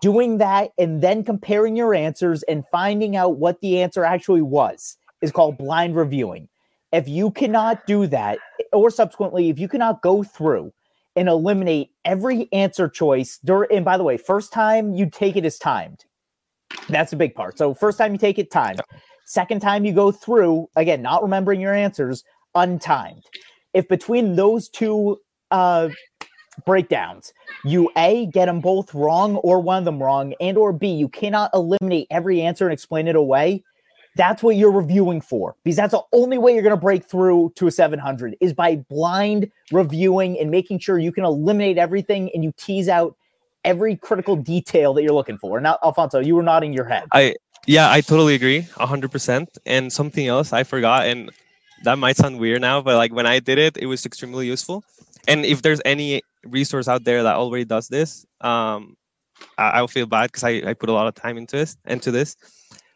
Speaker 1: Doing that and then comparing your answers and finding out what the answer actually was is called blind reviewing. If you cannot do that, or subsequently, if you cannot go through and eliminate every answer choice, dur- and by the way, first time you take it is timed. That's a big part. So, first time you take it, timed. Second time you go through, again, not remembering your answers, untimed. If between those two uh, breakdowns, you A, get them both wrong or one of them wrong, and or B, you cannot eliminate every answer and explain it away, that's what you're reviewing for because that's the only way you're going to break through to a 700 is by blind reviewing and making sure you can eliminate everything and you tease out every critical detail that you're looking for. Now, Alfonso, you were nodding your head.
Speaker 2: I yeah, I totally agree, hundred percent. And something else I forgot, and that might sound weird now, but like when I did it, it was extremely useful. And if there's any resource out there that already does this, um, I, I'll feel bad because I, I put a lot of time into this into this.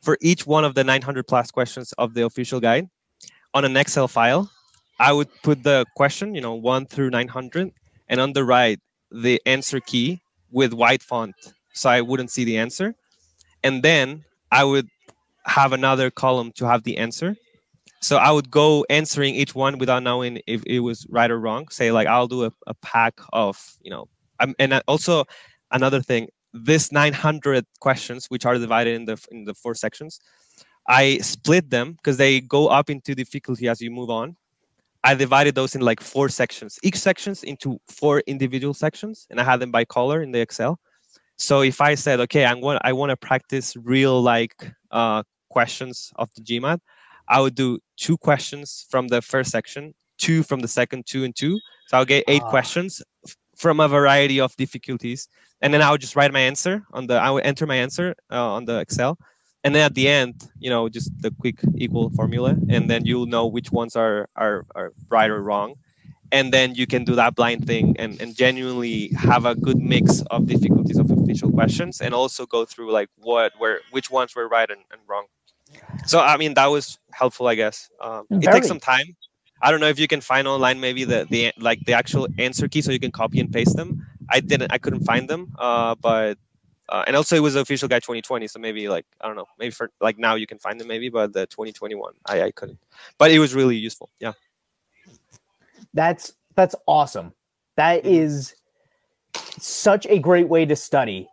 Speaker 2: For each one of the 900 plus questions of the official guide on an Excel file, I would put the question, you know, one through 900, and on the right the answer key with white font, so I wouldn't see the answer. And then I would have another column to have the answer. So I would go answering each one without knowing if it was right or wrong. Say like I'll do a, a pack of you know, and also another thing. This 900 questions, which are divided in the in the four sections, I split them because they go up into difficulty as you move on. I divided those in like four sections, each sections into four individual sections, and I had them by color in the Excel. So if I said, okay, I'm want I want to practice real like uh, questions of the GMAT, I would do two questions from the first section, two from the second, two and two. So I'll get eight
Speaker 1: Ah.
Speaker 2: questions from a variety of difficulties, and then I would just write my answer on the. I would enter my answer uh, on the Excel, and then at the end, you know, just the quick equal formula, and then you'll know which ones are are, are right or wrong and then you can do that blind thing and, and genuinely have a good mix of difficulties of official questions and also go through like what where which ones were right and, and wrong so i mean that was helpful i guess um, it takes some time i don't know if you can find online maybe the, the like the actual answer key so you can copy and paste them i didn't i couldn't find them uh, but uh, and also it was official guide 2020 so maybe like i don't know maybe for like now you can find them maybe but the 2021 i, I couldn't but it was really useful yeah
Speaker 1: That's that's awesome. That
Speaker 2: Mhm.
Speaker 1: is such a great way to study.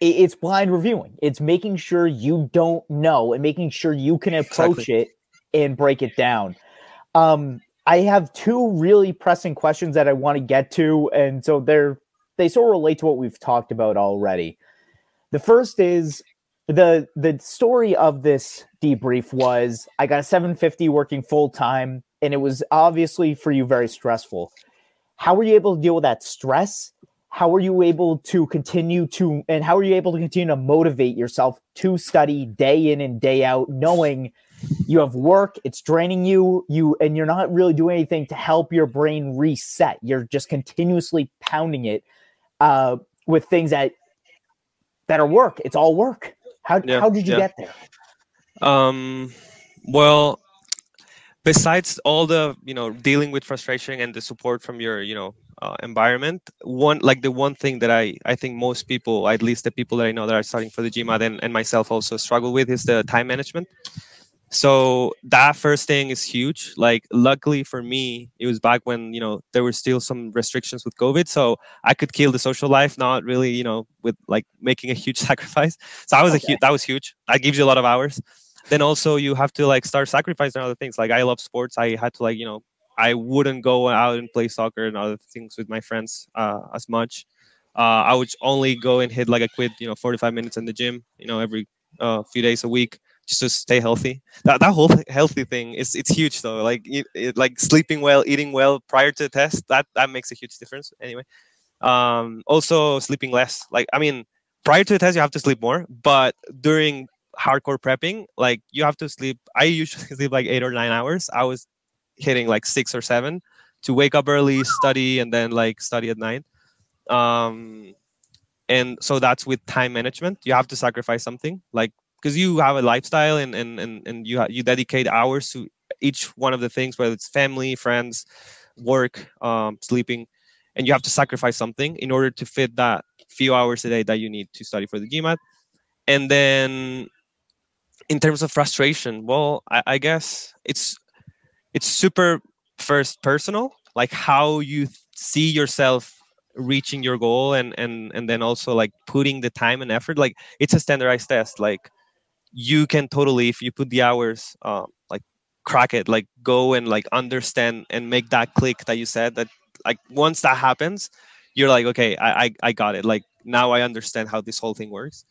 Speaker 1: It's blind reviewing. It's making sure you don't know and making sure you can approach exactly. it and break it down. Um, I have two really pressing questions that I want to get to, and so they're they sort of relate to what we've talked about already. The first is the the story of this debrief was I got a 750 working full time, and it was obviously for you very stressful. How were you able to deal with that stress? How are you able to continue to and how are you able to continue to motivate yourself to study day in and day out knowing you have work it's draining you you and you're not really doing anything to help your brain reset. You're just continuously pounding it uh, with things that that are work. It's all work. How, yeah, how did you yeah. get there?
Speaker 2: Um well besides all the you know dealing with frustration and the support from your you know uh, environment. One like the one thing that i i think most people at least the people that i know that are starting for the gmat and, and myself also struggle with is the time management. So that first thing is huge. Like luckily for me it was back when you know there were still some restrictions with covid so i could kill the social life not really you know with like making a huge sacrifice. So that was okay. a huge that was huge. That gives you a lot of hours. Then also you have to like start sacrificing other things. Like i love sports. I had to like you know I wouldn't go out and play soccer and other things with my friends uh, as much. Uh, I would only go and hit like a quit, you know, 45 minutes in the gym, you know, every uh, few days a week just to stay healthy. That that whole healthy thing is it's huge though. Like it, it, like sleeping well, eating well prior to the test, that that makes a huge difference. Anyway, um, also sleeping less. Like I mean, prior to the test you have to sleep more, but during hardcore prepping, like you have to sleep. I usually sleep like eight or nine hours. I was hitting like six or seven to wake up early, study, and then like study at night. Um, and so that's with time management. You have to sacrifice something, like because you have a lifestyle and and and, and you ha- you dedicate hours to each one of the things, whether it's family, friends, work, um, sleeping, and you have to sacrifice something in order to fit that few hours a day that you need to study for the GMAT. And then in terms of frustration, well, I, I guess it's it's super first personal like how you see yourself reaching your goal and and and then also like putting the time and effort like it's a standardized test like you can totally if you put the hours um, like crack it like go and like understand and make that click that you said that like once that happens you're like okay I, I i got it. Like now i understand how this whole thing works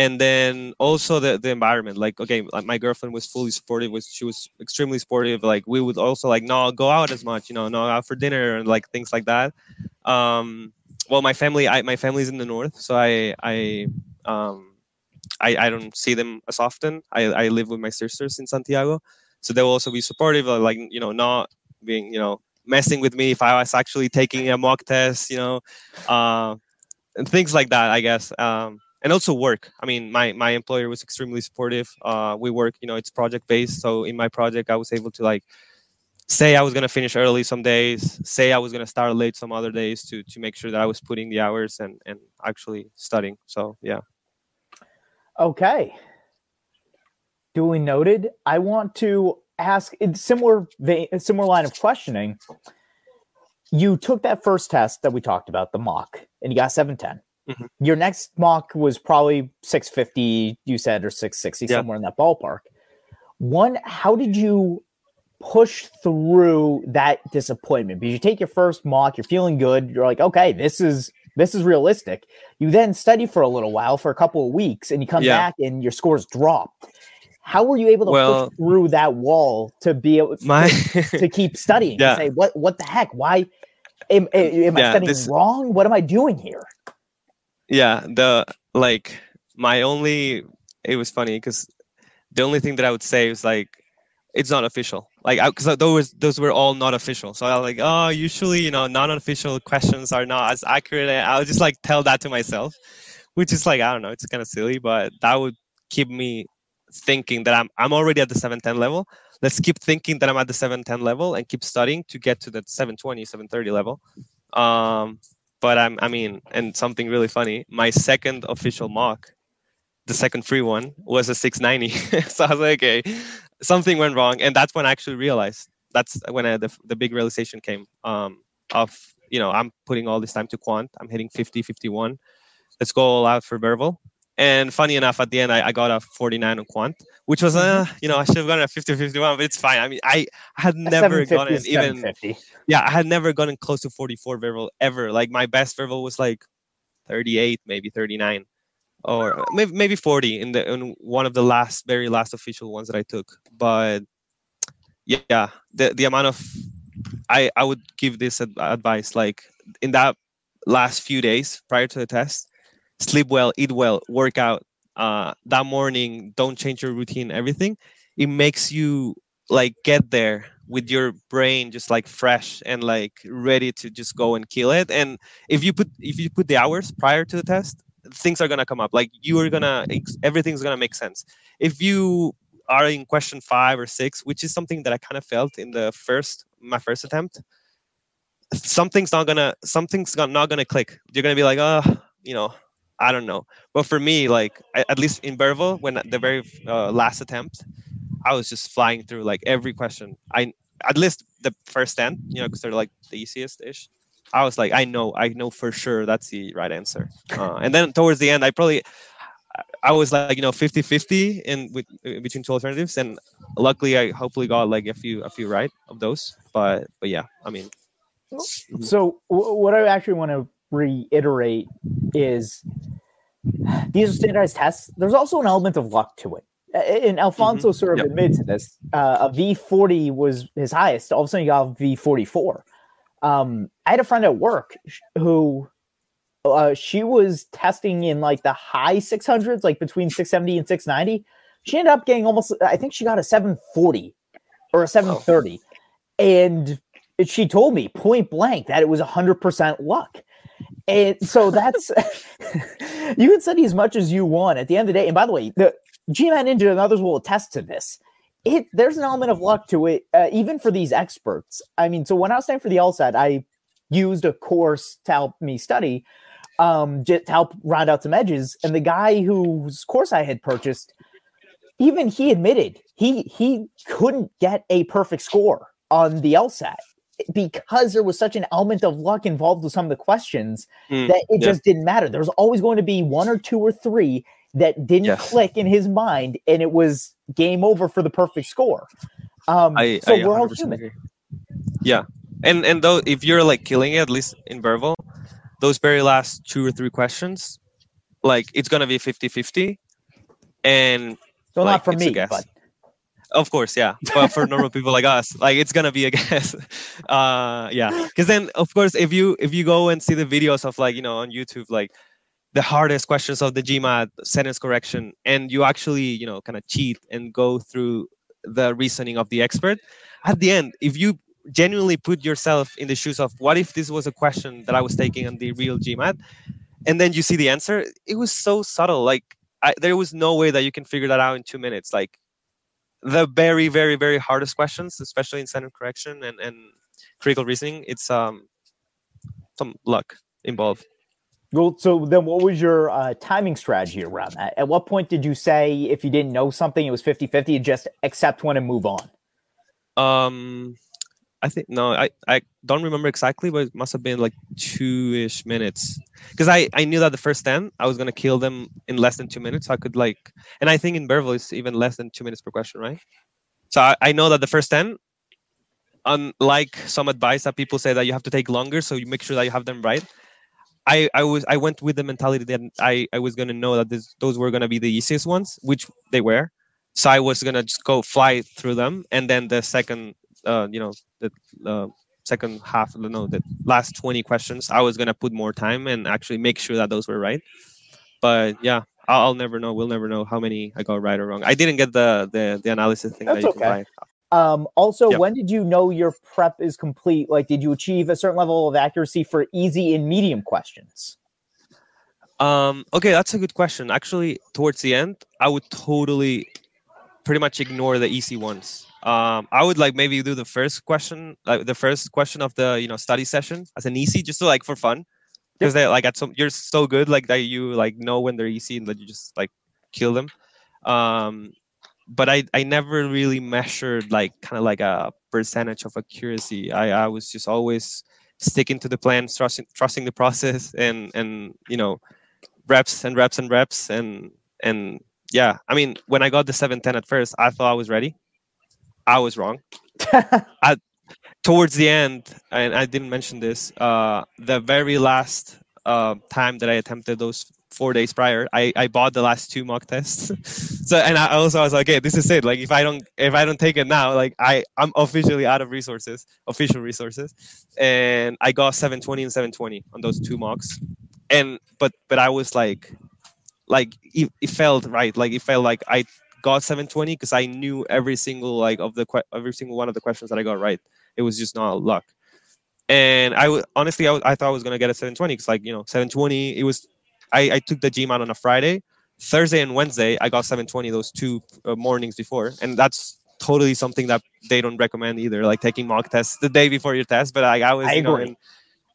Speaker 2: and then also the, the environment like okay my girlfriend was fully supportive was she was extremely supportive like we would also like no go out as much you know no out for dinner and like things like that. Um well my family i my family's in the north so i i um i i don't see them as often. I i live with my sisters in santiago so they will also be supportive like you know not being you know messing with me if i was actually taking a mock test you know uh and things like that i guess. Um and also work. I mean my my employer was extremely supportive. Uh, we work you know it's project based so in my project i was able to like say i was going to finish early some days say i was going to start late some other days to to make sure that i was putting the hours and and actually studying. So yeah.
Speaker 1: Okay. Duly noted. I want to ask in similar vein, similar line of questioning you took that first test that we talked about the mock and you got 710 Mm-hmm. Your next mock was probably 650, you said, or 660, yeah. somewhere in that ballpark. One, how did you push through that disappointment? Because you take your first mock, you're feeling good, you're like, okay, this is this is realistic. You then study for a little while, for a couple of weeks, and you come yeah. back and your scores dropped. How were you able to well, push through that wall to be able my, to, to, keep studying? Yeah. say, what what the heck? Why am, am I studying this, wrong? What am I doing here?
Speaker 2: Yeah the like my only it was funny because the only thing that i would say was like it's not official. Like because those those were all not official. So i was like oh usually you know non-official questions are not as accurate. I would just like tell that to myself which is like i don't know it's kind of silly but that would keep me thinking that i'm i'm already at the 710 level. Let's keep thinking that i'm at the 710 level and keep studying to get to that 720 730 level. Um but I'm, I mean, and something really funny, my second official mock, the second free one, was a 690. so I was like, okay, something went wrong. And that's when I actually realized, that's when I, the, the big realization came um, of, you know, I'm putting all this time to quant. I'm hitting 50, 51. let's go all out for verbal. And funny enough, at the end, I, I got a 49 on quant, which was, uh, you know, I should have gotten a 50 51, but it's fine. I mean, I had never gotten even, yeah, I had never gotten close to 44 Verbal ever. Like my best Verbal was like 38, maybe 39, or maybe, maybe 40 in the in one of the last, very last official ones that I took. But yeah, the, the amount of, I, I would give this advice like in that last few days prior to the test, sleep well, eat well, work out. Uh, that morning, don't change your routine, everything. It makes you like get there with your brain just like fresh and like ready to just go and kill it. And if you put if you put the hours prior to the test, things are gonna come up. Like you are gonna everything's gonna make sense. If you are in question five or six, which is something that I kind of felt in the first my first attempt, something's not gonna something's not gonna click. You're gonna be like, oh, you know, I don't know. But for me, like at least in verbal, when the very uh, last attempt, I was just flying through like every question. I at least the first ten, you know, because they're like the easiest ish. I was like, I know, I know for sure that's the right answer. Uh, and then towards the end, I probably, I was like, you know, 50 50 in with, between two alternatives. And luckily, I hopefully got like a few, a few right of those. But, but yeah, I mean.
Speaker 1: So, what I actually want to reiterate is these are standardized tests. There's also an element of luck to it. And Alfonso mm-hmm. sort of yep. admitted to this. Uh, a V40 was his highest. All of a sudden, you got a V44. Um, I had a friend at work who uh, she was testing in like the high 600s, like between 670 and 690. She ended up getting almost, I think she got a 740 or a 730. Oh. And she told me point blank that it was 100% luck. And so that's you can study as much as you want. At the end of the day, and by the way, the GMAT Ninja and others will attest to this. It there's an element of luck to it, uh, even for these experts. I mean, so when I was studying for the LSAT, I used a course to help me study, um, to help round out some edges. And the guy whose course I had purchased, even he admitted he he couldn't get a perfect score on the LSAT because there was such an element of luck involved with some of the questions mm, that it yeah. just didn't matter. There was always going to be one or two or three that didn't yes. click in his mind, and it was game over for the perfect score. Um, I, so I we're all human. Agree.
Speaker 2: Yeah, and and though if you're like killing it, at least in verbal, those very last two or three questions, like it's gonna be 50-50. and
Speaker 1: so like, not for me, but
Speaker 2: of course, yeah. But for normal people like us, like it's gonna be a guess. Uh, yeah. Because then, of course, if you if you go and see the videos of like you know on YouTube, like the hardest questions of the GMAT sentence correction, and you actually you know kind of cheat and go through the reasoning of the expert, at the end, if you genuinely put yourself in the shoes of what if this was a question that I was taking on the real GMAT, and then you see the answer, it was so subtle. Like I, there was no way that you can figure that out in two minutes. Like the very very very hardest questions especially in sentence correction and, and critical reasoning it's um some luck involved.
Speaker 1: Well so then what was your uh, timing strategy around that? At what point did you say if you didn't know something it was 50-50 just accept one and move on?
Speaker 2: Um I think no, I, I don't remember exactly, but it must have been like two ish minutes. Because I, I knew that the first ten I was gonna kill them in less than two minutes. So I could like, and I think in verbal it's even less than two minutes per question, right? So I, I know that the first ten, unlike some advice that people say that you have to take longer, so you make sure that you have them right. I, I was I went with the mentality that I, I was gonna know that this, those were gonna be the easiest ones, which they were. So I was gonna just go fly through them, and then the second uh, you know the uh, second half no the last 20 questions i was going to put more time and actually make sure that those were right but yeah I'll, I'll, never know we'll never know how many i got right or wrong i didn't get the the, the analysis thing
Speaker 1: That's that okay. Um, also, yep. when did you know your prep is complete? Like, did you achieve a certain level of accuracy for easy and medium questions?
Speaker 2: Um, okay, that's a good question. Actually, towards the end, I would totally pretty much ignore the easy ones um, I would like maybe do the first question, like the first question of the you know study session as an easy, just to like for fun, because they like at some you're so good like that you like know when they're easy and that you just like kill them. Um, but I I never really measured like kind of like a percentage of accuracy. I I was just always sticking to the plan, trusting trusting the process, and and you know reps and reps and reps and and yeah. I mean, when I got the seven ten at first, I thought I was ready. I was wrong. I, towards the end, and I didn't mention this, uh, the very last uh, time that I attempted those four days prior, I, I bought the last two mock tests. so and I also I was like, okay, this is it. Like if I don't if I don't take it now, like I I'm officially out of resources, official resources, and I got 720 and 720 on those two mocks, and but but I was like, like it, it felt right. Like it felt like I got 720 because I knew every single like of the que- every single one of the questions that I got right. It was just not luck. And I w- honestly, I, w- I thought I was gonna get a 720 because like you know 720. It was I, I took the GMAT on a Friday, Thursday and Wednesday I got 720 those two uh, mornings before, and that's totally something that they don't recommend either. Like taking mock tests the day before your test, but I, I was
Speaker 1: I
Speaker 2: you know, in-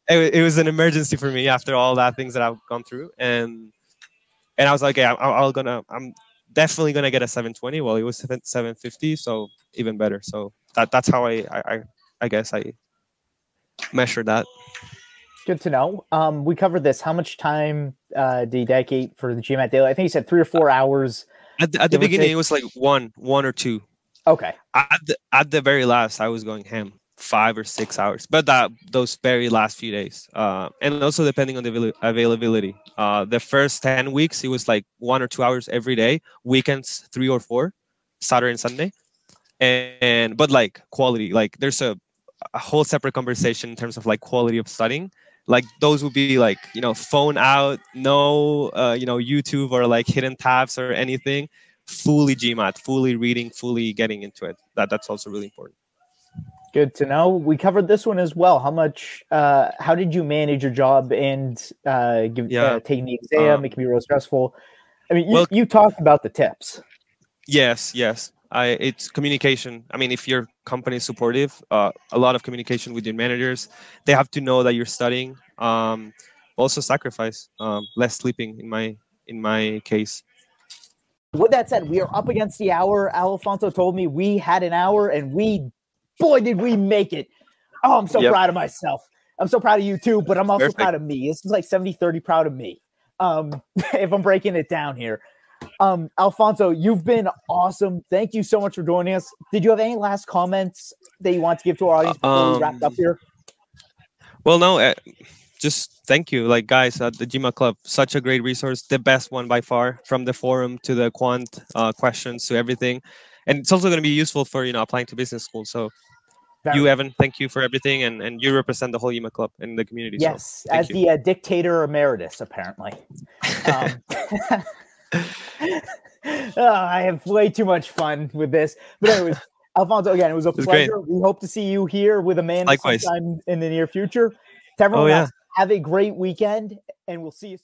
Speaker 2: it, it was an emergency for me after all that things that I've gone through, and and I was like, okay, I'm, I'm gonna I'm definitely gonna get a 720. Well, it was 750, so even better. So that that's how I I, I, guess I measure that.
Speaker 1: Good to know. Um, we covered this. How much time uh, do you dedicate for the GMAT daily? I think you said three or four hours.
Speaker 2: At the, at the beginning, it was like one one or two.
Speaker 1: Okay.
Speaker 2: At the, at the very last, I was going ham five or six hours, but that those very last few days, uh, and also depending on the availability. Uh, the first ten weeks, it was like one or two hours every day. Weekends, three or four, Saturday and Sunday, and, and but like quality, like there's a a whole separate conversation in terms of like quality of studying. Like those would be like you know phone out, no uh, you know YouTube or like hidden tabs or anything. Fully GMAT, fully reading, fully getting into it. That that's also really important.
Speaker 1: Good to know. We covered this one as well. How much? Uh, how did you manage your job and uh, give,
Speaker 2: Yeah.
Speaker 1: uh, taking the exam?
Speaker 2: Um,
Speaker 1: it can be real stressful. I mean, you,
Speaker 2: well-
Speaker 1: you talked about the tips.
Speaker 2: Yes, yes. I it's communication. I mean, if your company is supportive, uh, a lot of communication with your managers. They have to know that you're studying. Um, also, sacrifice um, less sleeping. In my in my case.
Speaker 1: With that said, we are up against the hour. Alfonso told me we had an hour, and we, boy, did we make it. Oh, I'm so
Speaker 2: Yep.
Speaker 1: proud of myself. I'm so proud of you too, but I'm also
Speaker 2: Perfect.
Speaker 1: proud of me. This is like 70 30 proud of me. Um, if I'm breaking it down here. Um, Alfonso, you've been awesome. Thank you so much for joining us. Did you have any last comments that you want to give to our audience before we wrapped up
Speaker 2: Um,
Speaker 1: here?
Speaker 2: Well, no, uh, just thank you, like guys at the GMAT Club. Such a great resource, the best one by far, from the forum to the quant uh, questions to everything, and it's also going to be useful for you know applying to business school. So you, Evan, thank you for everything, and and you represent the whole GMAT Club in the community.
Speaker 1: Yes,
Speaker 2: thank
Speaker 1: as
Speaker 2: you.
Speaker 1: the uh, dictator emeritus, apparently. Um, oh, I have way too much fun with this. But anyways, Alfonso, again, it was a
Speaker 2: was great.
Speaker 1: pleasure. We hope to see you here with Amanda
Speaker 2: Likewise.
Speaker 1: sometime in the near future. To everyone
Speaker 2: Oh, yeah.
Speaker 1: have a great weekend, and we'll see you.